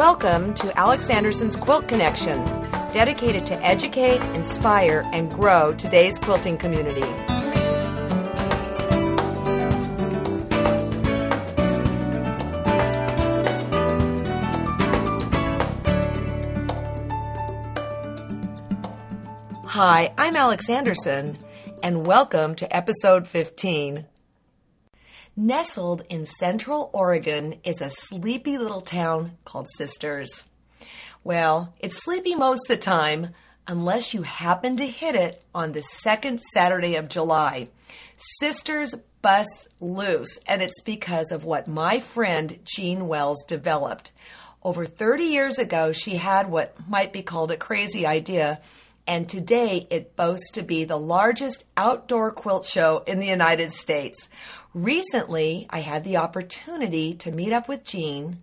Welcome to Alex Anderson's Quilt Connection, dedicated to educate, inspire, and grow today's quilting community. Hi, I'm Alex Anderson, and welcome to episode 15. Nestled in central Oregon is a sleepy little town called Sisters. Well, it's sleepy most of the time, unless you happen to hit it on the second Saturday of July. Sisters bust loose, and it's because of what my friend Jean Wells developed. Over 30 years ago, she had what might be called a crazy idea, and today it boasts to be the largest outdoor quilt show in the United States. Recently, I had the opportunity to meet up with Jean,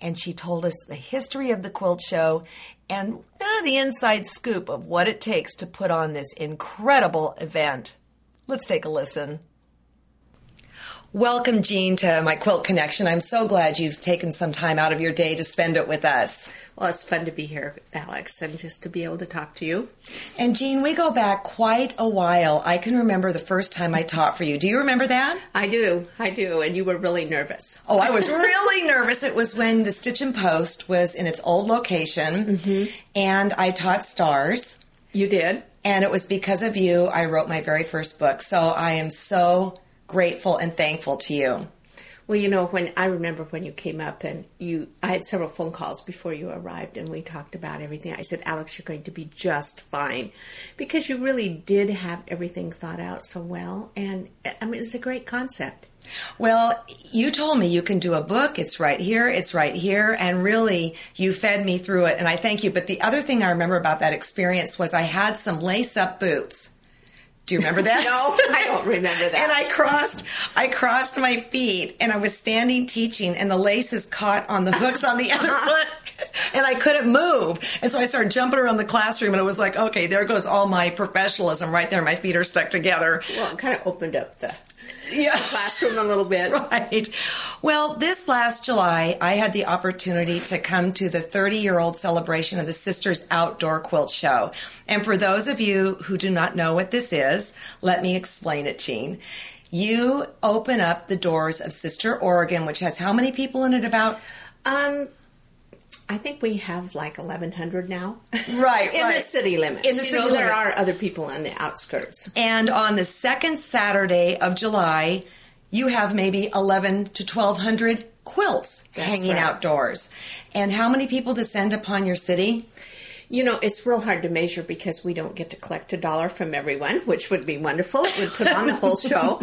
and she told us the history of the quilt show and uh, the inside scoop of what it takes to put on this incredible event. Let's take a listen. Welcome, Jean, to my Quilt Connection. I'm so glad you've taken some time out of your day to spend it with us. Well, it's fun to be here, Alex, and just to be able to talk to you. And Jean, we go back quite a while. I can remember the first time I taught for you. Do you remember that? I do, I do. And you were really nervous. Oh, I was really nervous. It was when the Stitchin' Post was in its old location, mm-hmm. and I taught stars. You did? And it was because of you I wrote my very first book. So I am so grateful and thankful to you. Well, you know, when I remember when you came up and you, I had several phone calls before you arrived and we talked about everything. I said, Alex, you're going to be just fine because you really did have everything thought out so well. And I mean, it's a great concept. Well, you told me you can do a book. It's right here. It's right here. And really, you fed me through it. And I thank you. But the other thing I remember about that experience was I had some lace up boots do you remember that? no, I don't remember that. and I crossed, I crossed my feet, and I was standing teaching, and the laces caught on the hooks on the other foot, and I couldn't move. And so I started jumping around the classroom, and it was like, okay, there goes all my professionalism right there. My feet are stuck together. Well, it kind of opened up the yeah. classroom a little bit. Right. Well, this last July, I had the opportunity to come to the 30 year old celebration of the Sisters Outdoor Quilt Show. And for those of you who do not know what this is, let me explain it, Jean. You open up the doors of Sister Oregon, which has how many people in it about? Um, I think we have like 1,100 now. Right, in right. the city limits. In the you city know, limits. there are other people on the outskirts. And on the second Saturday of July, you have maybe 11 to 1,200 quilts That's hanging right. outdoors. And how many people descend upon your city? You know, it's real hard to measure because we don't get to collect a dollar from everyone, which would be wonderful. It would put on the whole show.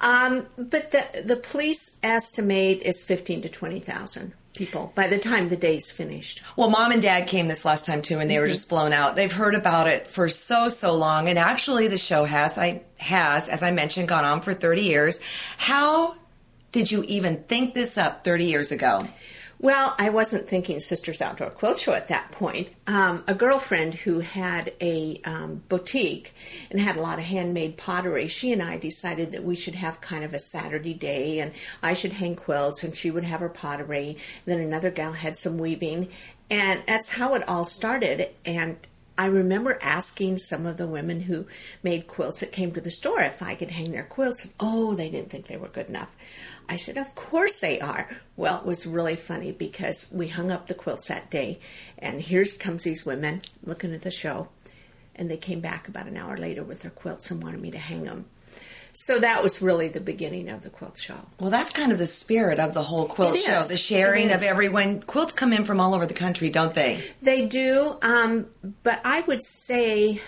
Um, but the the police estimate is fifteen to twenty thousand people by the time the day's finished. Well, mom and dad came this last time too, and they were mm-hmm. just blown out. They've heard about it for so so long, and actually, the show has I has, as I mentioned, gone on for thirty years. How did you even think this up thirty years ago? Well, I wasn't thinking Sisters Outdoor Quilt Show at that point. Um, a girlfriend who had a um, boutique and had a lot of handmade pottery, she and I decided that we should have kind of a Saturday day and I should hang quilts and she would have her pottery. Then another gal had some weaving. And that's how it all started. And I remember asking some of the women who made quilts that came to the store if I could hang their quilts. Oh, they didn't think they were good enough. I said, Of course they are. Well, it was really funny because we hung up the quilts that day, and here comes these women looking at the show, and they came back about an hour later with their quilts and wanted me to hang them. So that was really the beginning of the quilt show. Well, that's kind of the spirit of the whole quilt It show, is. the sharing of everyone. Quilts come in from all over the country, don't they? They do, um, but I would say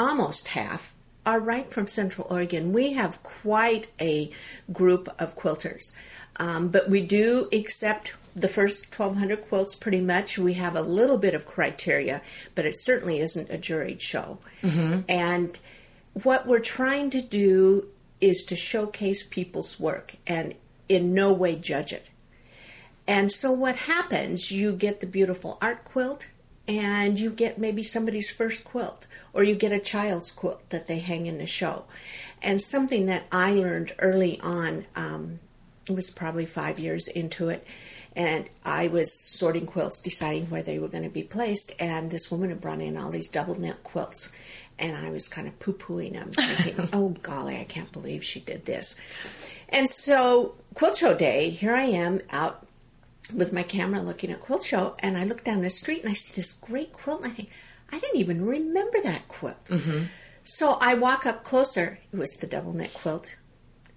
almost half are right from Central Oregon. We have quite a group of quilters, um, but we do accept the first 1,200 quilts pretty much. We have a little bit of criteria, but it certainly isn't a juried show. And what we're trying to do is to showcase people's work and in no way judge it. And so what happens, you get the beautiful art quilt and you get maybe somebody's first quilt or you get a child's quilt that they hang in the show. And something that I learned early on um, it was probably five years into it. And I was sorting quilts, deciding where they were going to be placed. And this woman had brought in all these double knit quilts. And I was kind of poo pooing them, thinking, oh, golly, I can't believe she did this. And so, quilt show day, here I am out with my camera looking at quilt show. And I look down the street and I see this great quilt. And I think, I didn't even remember that quilt. Mm-hmm. So I walk up closer. It was the double knit quilt.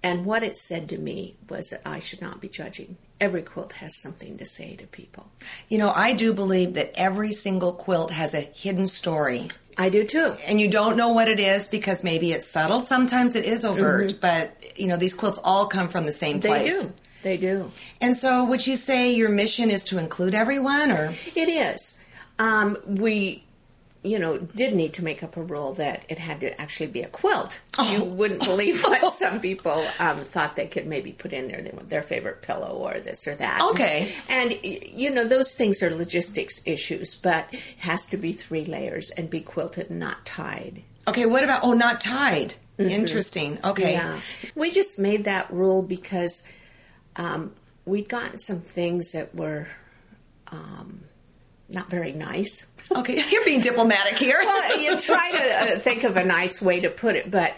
And what it said to me was that I should not be judging. Every quilt has something to say to people. You know, I do believe that every single quilt has a hidden story. I do too. And you don't know what it is because maybe it's subtle. Sometimes it is overt, mm-hmm. but you know, these quilts all come from the same place. They do. They do. And so, would you say your mission is to include everyone, or it is? Um, we you know, did need to make up a rule that it had to actually be a quilt. Oh. You wouldn't believe what some people um, thought they could maybe put in there. Their favorite pillow or this or that. Okay. And, you know, those things are logistics issues, but it has to be three layers and be quilted, not tied. Okay, what about, oh, not tied? Mm-hmm. Interesting. Okay. Yeah. We just made that rule because um, we'd gotten some things that were um, not very nice Okay, you're being diplomatic here. well, you try to uh, think of a nice way to put it, but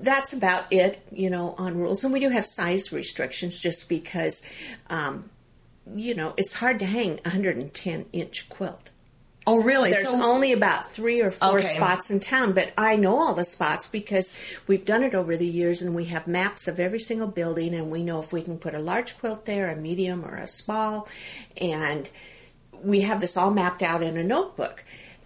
that's about it, you know, on rules. And we do have size restrictions just because, um, you know, it's hard to hang a 110 inch quilt. Oh, really? There's so, only about three or four okay. spots in town, but I know all the spots because we've done it over the years and we have maps of every single building and we know if we can put a large quilt there, a medium, or a small. And we have this all mapped out in a notebook.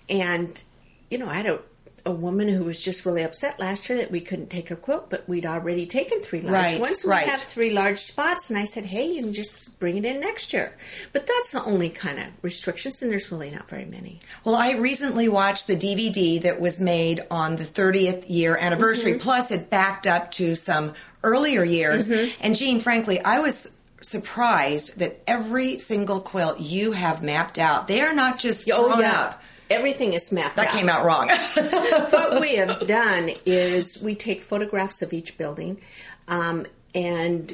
And, you know, I had a, a woman who was just really upset last year that we couldn't take her quilt, but we'd already taken three large right, ones. So right. we have three large spots. And I said, hey, you can just bring it in next year. But that's the only kind of restrictions, and there's really not very many. Well, I recently watched the DVD that was made on the 30th year anniversary. Mm-hmm. Plus, it backed up to some earlier years. Mm-hmm. And Jean, frankly, I was surprised that every single quilt you have mapped out, they are not just oh, thrown oh, yeah. up. Everything is mapped that out. came out wrong. what we have done is we take photographs of each building um, and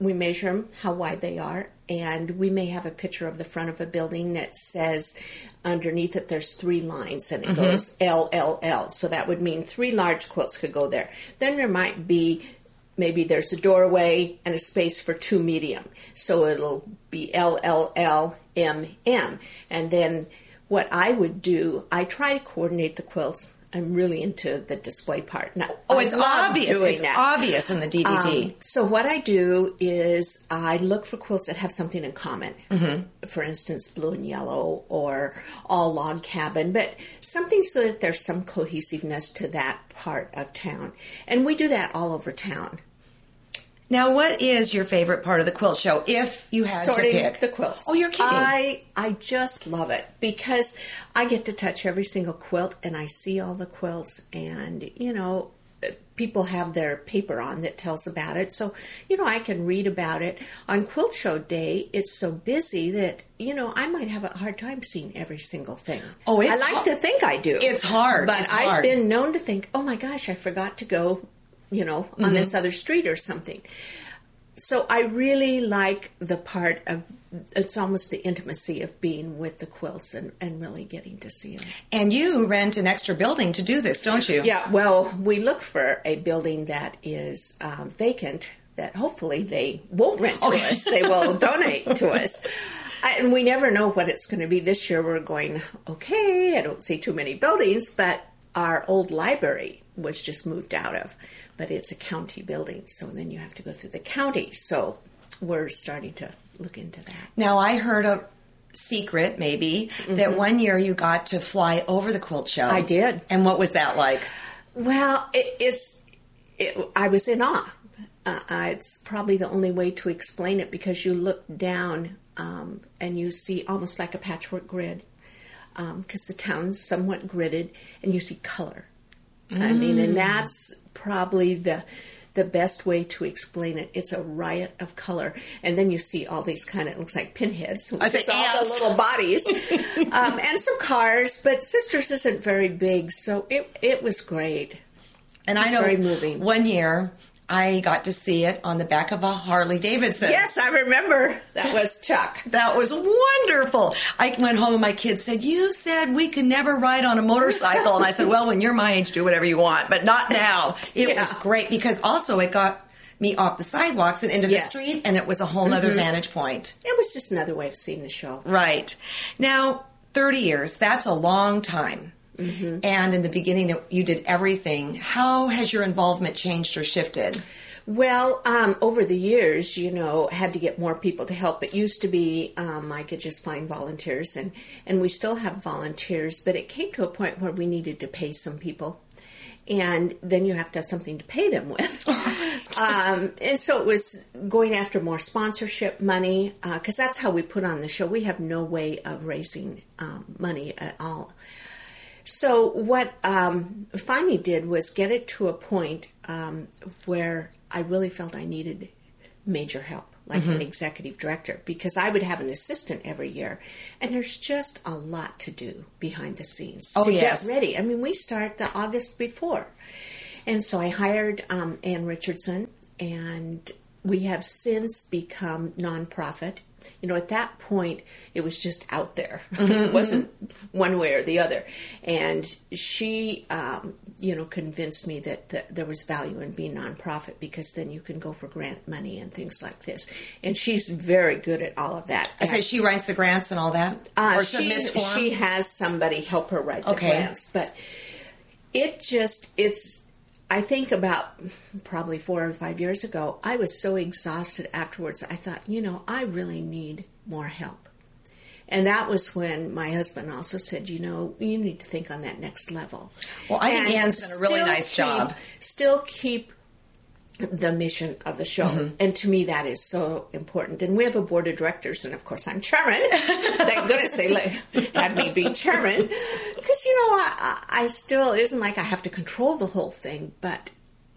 we measure them, how wide they are, and we may have a picture of the front of a building that says underneath it there's three lines and it mm-hmm. goes L L L. So that would mean three large quilts could go there. Then there might be maybe there's a doorway and a space for two medium. So it'll be L L L M M. And then what I would do, I try to coordinate the quilts. I'm really into the display part. Now, oh, it's obvious. It's that. obvious in the DVD. Um, so what I do is I look for quilts that have something in common. Mm-hmm. For instance, blue and yellow, or all log cabin, but something so that there's some cohesiveness to that part of town. And we do that all over town. Now, what is your favorite part of the quilt show if you had Sorting to pick? the quilts. Oh, you're kidding. I, I just love it because I get to touch every single quilt and I see all the quilts and, you know, people have their paper on that tells about it. So, you know, I can read about it. On quilt show day, it's so busy that, you know, I might have a hard time seeing every single thing. Oh, I like to think I do. It's hard. But it's I've hard. been known to think, oh my gosh, I forgot to go you know, mm-hmm. on this other street or something. So I really like the part of it's almost the intimacy of being with the quilts and, and really getting to see them. And you rent an extra building to do this, don't you? Yeah, well, we look for a building that is um, vacant that hopefully they won't rent to oh. us, they will donate to us. and we never know what it's going to be. This year we're going, okay, I don't see too many buildings, but our old library was just moved out of but it's a county building. So then you have to go through the county. So we're starting to look into that. Now, I heard a secret, maybe, mm-hmm. that one year you got to fly over the quilt show. I did. And what was that like? Well, it, it's, it, I was in awe. Uh, uh, it's probably the only way to explain it because you look down um, and you see almost like a patchwork grid because um, the town's somewhat gridded and you see color. Mm. I mean, and mm. that's probably the the best way to explain it. It's a riot of color, and then you see all these kind of looks like pinheads. I say all the little bodies, um, and some cars. But Sisters isn't very big, so it it was great. And I know very moving. one year I got to see it on the back of a Harley Davidson. Yes, I remember. That was Chuck. That was wonderful. I went home and my kids said, You said we could never ride on a motorcycle. And I said, Well, when you're my age, do whatever you want, but not now. It Yeah. was great because also it got me off the sidewalks and into Yes. the street, and it was a whole other mm-hmm. vantage point. It was just another way of seeing the show. Right. Now, 30 years, that's a long time. And in the beginning, you did everything. How has your involvement changed or shifted? Well, um, over the years, you know, had to get more people to help. It used to be um, I could just find volunteers, and and we still have volunteers, but it came to a point where we needed to pay some people, and then you have to have something to pay them with. um, and so it was going after more sponsorship money because that's how we put on the show. We have no way of raising um, money at all. So what um, finally did was get it to a point um, where I really felt I needed major help, like Mm-hmm. an executive director, because I would have an assistant every year, and there's just a lot to do behind the scenes Oh, to yes. get ready. I mean, we start the August before, and so I hired um, Ann Richardson, and we have since become nonprofit. You know, at that point, it was just out there. it wasn't one way or the other. And she, um, you know, convinced me that, there was value in being nonprofit because then you can go for grant money and things like this. And she's very good at all of that. I say she writes the grants and all that? Uh, or she, submits she has somebody help her write the Okay. grants, but it just it's. I think about probably four or five years ago, I was so exhausted afterwards. I thought, you know, I really need more help. And that was when my husband also said, you know, you need to think on that next level. Well, I think And Ann's done a really nice keep- job. Still keep the mission of the show. Mm-hmm. And to me, that is so important. And we have a board of directors, and of course, I'm chairman. Thank goodness they let, had me be chairman. Because, you know, I, I still, it isn't like I have to control the whole thing, but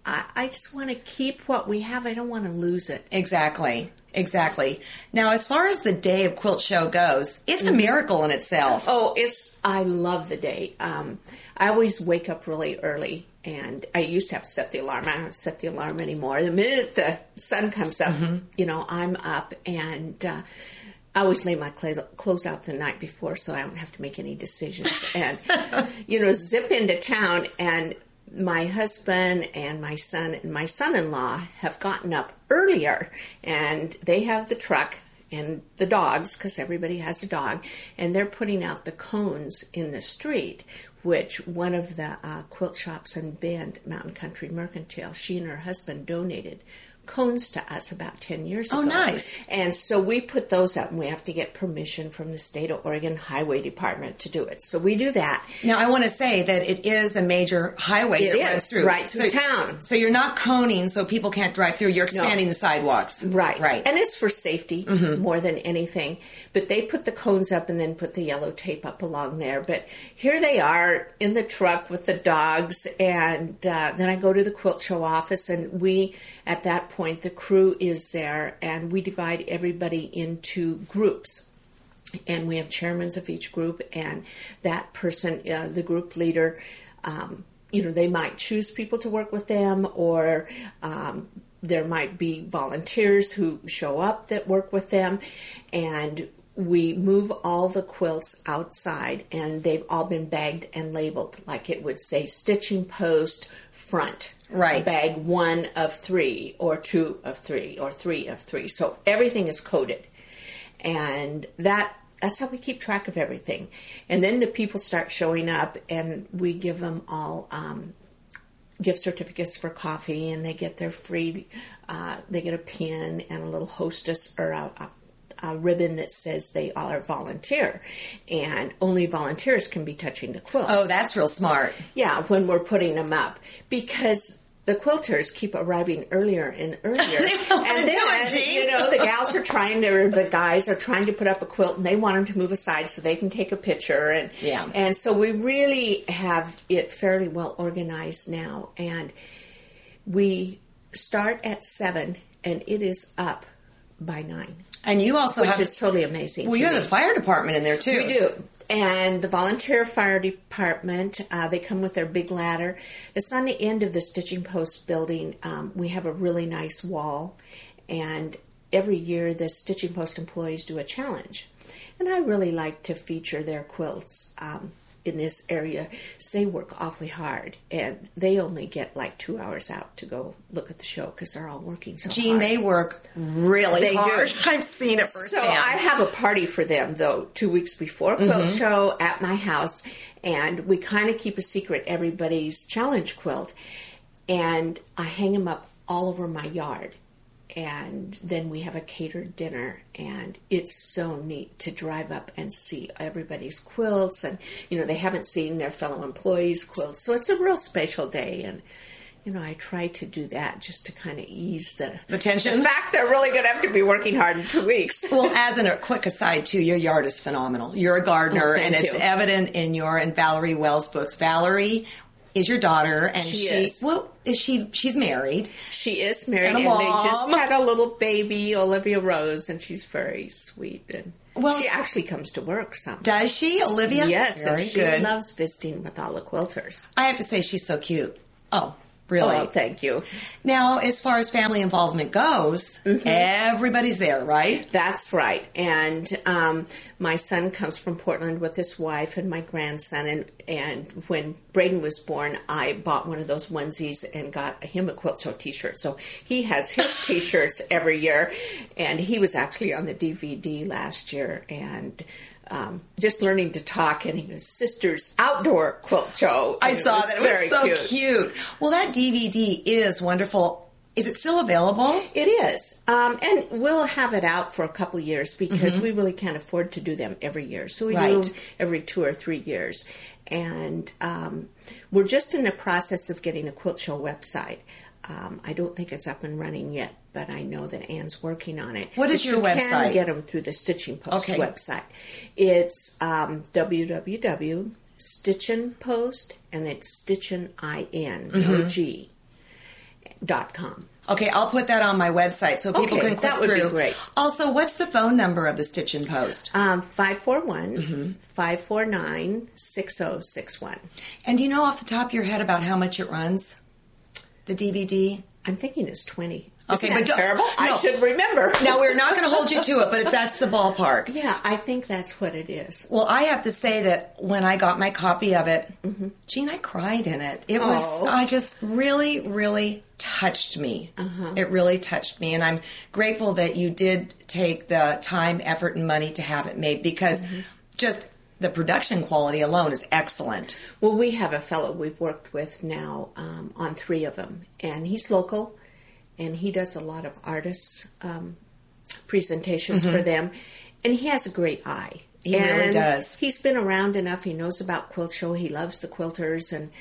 I, I just want to keep what we have. I don't want to lose it. Exactly. Exactly. Now, as far as the day of Quilt Show goes, it's a miracle in itself. Oh, it's I love the day. Um, I always wake up really early, and I used to have to set the alarm. I don't set the alarm anymore. The minute the sun comes up, you know, I'm up, and uh, I always lay my clothes, clothes out the night before, so I don't have to make any decisions. and you know, zip into town and. My husband and my son and my son in law have gotten up earlier and they have the truck and the dogs, because everybody has a dog, and they're putting out the cones in the street, which one of the uh, quilt shops in Bend, Mountain Country Mercantile, she and her husband donated cones to us about 10 years Oh, ago. Oh, nice. And so we put those up, and we have to get permission from the state of Oregon Highway Department to do it. So we do that. Now, I want to say that it is a major highway It that runs through. right through town. So you're not coning so people can't drive through. You're expanding the sidewalks. Right. Right. Mm-hmm. And it's for safety more than anything. But they put the cones up and then put the yellow tape up along there. But here they are in the truck with the dogs. And uh, then I go to the quilt show office, and we, at that point, the crew is there, and we divide everybody into groups. And we have chairmen of each group and that person uh, the group leader um, you know they might choose people to work with them or um, there might be volunteers who show up that work with them. And we move all the quilts outside and they've all been bagged and labeled like it would say stitching post front. Right. bag one of three or two of three or three of three. So everything is coded. And that that's how we keep track of everything. And then the people start showing up and we give them all um, gift certificates for coffee and they get their free uh, they get a pin and a little hostess or a, a, a ribbon that says they all are volunteer and only volunteers can be touching the quilts Oh, that's real smart. yeah, when we're putting them up because the quilters keep arriving earlier and earlier. and then, it, you know, the gals are trying to, or the guys are trying to put up a quilt and they want them to move aside so they can take a picture. And, Yeah. and so we really have it fairly well organized now. And we start at seven and it is up by nine, And you also which have is totally amazing. well, to you have me. the fire department in there too. We do. and the volunteer fire department, uh, they come with their big ladder. It's on the end of the stitching post building. Um, we have a really nice wall, and every year the stitching post employees do a challenge. And I really like to feature their quilts. Um, in this area say work awfully hard and they only get like two hours out to go look at the show because they're all working so Jean, hard. they work really They do. I've seen it firsthand. So firsthand. I have a party for them though, two weeks before quilt Mm-hmm. show at my house, and we kind of keep a secret everybody's challenge quilt, and I hang them up all over my yard, and then we have a catered dinner, and it's so neat to drive up and see everybody's quilts, and you know they haven't seen their fellow employees' quilts, so it's a real special day, and. You know, I try to do that just to kind of ease the, The tension? The fact they're really going to have to be working hard in two weeks. Well, as in a quick aside, too, your yard is phenomenal. You're a gardener, Oh, and it's evident in your and Valerie Wells books. Valerie is your daughter, and She is. well, is she? She's married. She is married, And and, they just had a little baby, Olivia Rose, and she's very sweet. And Well, she actually comes to work some. Does she, Olivia? Yes, very and she good. loves visiting with all the quilters. I have to say, she's so cute. Oh, really? Oh, thank you. Now, as far as family involvement goes, Mm-hmm. everybody's there, right? That's right. And um, my son comes from Portland with his wife and my grandson. And, and when Braden was born, I bought one of those onesies and got him a Quilt Show t shirt. So he has his t shirts every year. And he was actually on the DVD last year. And um, just learning to talk, and was Sisters Outdoor Quilt Show. I saw was that. It very was so cute. Well, that DVD is wonderful. Is it still available? It is, um, and we'll have it out for a couple years because we really can't afford to do them every year. So we do Mm-hmm. Right. them every two or three years, and um, we're just in the process of getting a quilt show website. Um, I don't think it's up and running yet, but I know that Anne's working on it. What is But your you website? Can get them through the Stitching Post Okay. website. It's um, www.stitchinpost, and it's stitchin i n no Mm-hmm. g dot com. Okay, I'll put that on my website so people Okay, can click that would be through. great. Also, what's the phone number of the Stitchin' Post? Um, 541 Mm-hmm. 549 6061. And do you know off the top of your head about how much it runs? The DVD? I'm thinking it's 20. Okay, but terrible? I should remember. Now, we're not going to hold you to it, but if that's the ballpark. Yeah, I think that's what it is. Well, I have to say that when I got my copy of it, mm-hmm. Jean, I cried in it. It was, Oh. I just really, really touched me. Uh-huh. It really touched me. And I'm grateful that you did take the time, effort, and money to have it made because mm-hmm. just the production quality alone is excellent. Well, we have a fellow we've worked with now um, on three of them, and he's local, and he does a lot of artists' um, presentations for them, and he has a great eye. Mm-hmm. He really does. He's been around enough. He knows about quilt show. He loves the quilters, and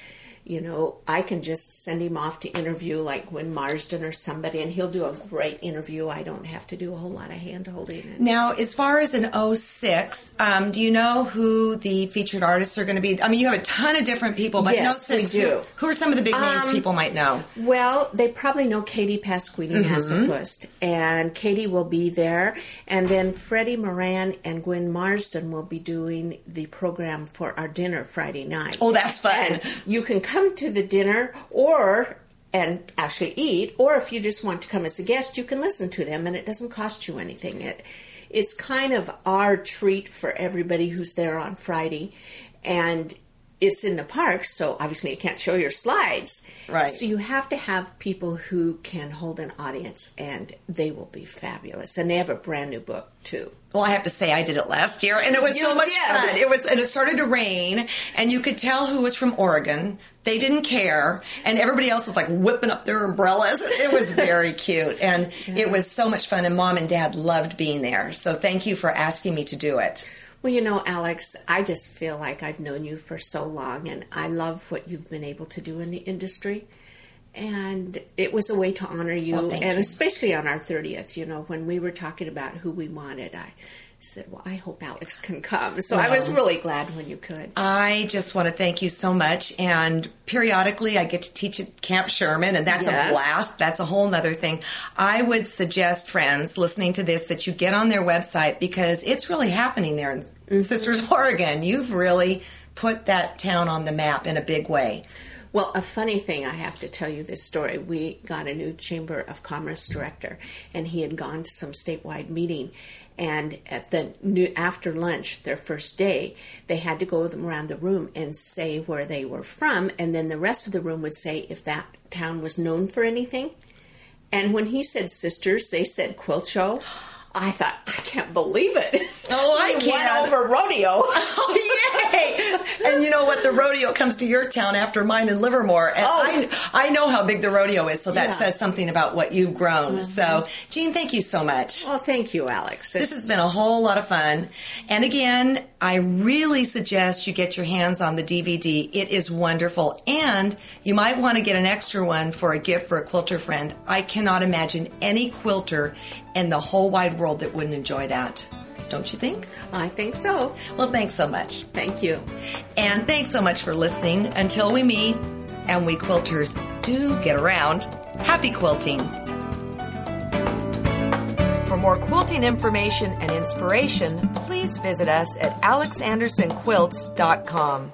you know, I can just send him off to interview like Gwen Marston or somebody, and he'll do a great interview. I don't have to do a whole lot of hand holding. Now, as far as an 06, um, do you know who the featured artists are going to be? I mean, you have a ton of different people, but Yes, no we do. Who, are some of the big names people might know? Well, they probably know Katie Pasquini Masopust, and Katie will be there. And then Freddy Moran and Gwen Marston will be doing the program for our dinner Friday night. Oh, that's fun. And you can come to the dinner or and actually eat, or if you just want to come as a guest, you can listen to them, and it doesn't cost you anything. It it's kind of our treat for everybody who's there on Friday, and it's in the park, so obviously you can't show your slides. Right. So you have to have people who can hold an audience, and they will be fabulous. And they have a brand new book too. Well, I have to say, I did it last year, and it was so much did. fun. It was, and it started to rain, and you could tell who was from Oregon. They didn't care, and everybody else was like whipping up their umbrellas. It was very cute, and it was so much fun. And mom and dad loved being there. So thank you for asking me to do it. Well, you know, Alex, I just feel like I've known you for so long, and I love what you've been able to do in the industry. and it was a way to honor you, Well, and you. especially on our thirtieth. You know, when we were talking about who we wanted, I said, "Well, I hope Alex can come." So I was really glad when you could. I just want to thank you so much. And periodically, I get to teach at Camp Sherman, and that's Yes. a blast. That's a whole nother thing. I would suggest, friends listening to this, that you get on their website because it's really happening there in mm-hmm. Sisters, Oregon. You've really put that town on the map in a big way. Well, a funny thing, I have to tell you this story. We got a new Chamber of Commerce director, and he had gone to some statewide meeting. And at the new after lunch, their first day, they had to go them around the room and say where they were from, and then the rest of the room would say if that town was known for anything. And when he said sisters, they said quilt show. I thought, I can't believe it. Oh, I We can. won over rodeo. Oh, yay! and you know what? The rodeo comes to your town after mine in Livermore. And Oh. I, I know how big the rodeo is, so that Yeah. says something about what you've grown. Mm-hmm. So, Jean, thank you so much. well, thank you, Alex. This has been a whole lot of fun. And again, I really suggest you get your hands on the DVD. It is wonderful. And you might want to get an extra one for a gift for a quilter friend. I cannot imagine any quilter in the whole wide world that wouldn't enjoy that. Don't you think? I think so. Well, thanks so much. Thank you. And thanks so much for listening. Until we meet, and we quilters do get around, happy quilting. For more quilting information and inspiration, please visit us at alexandersonquilts.com.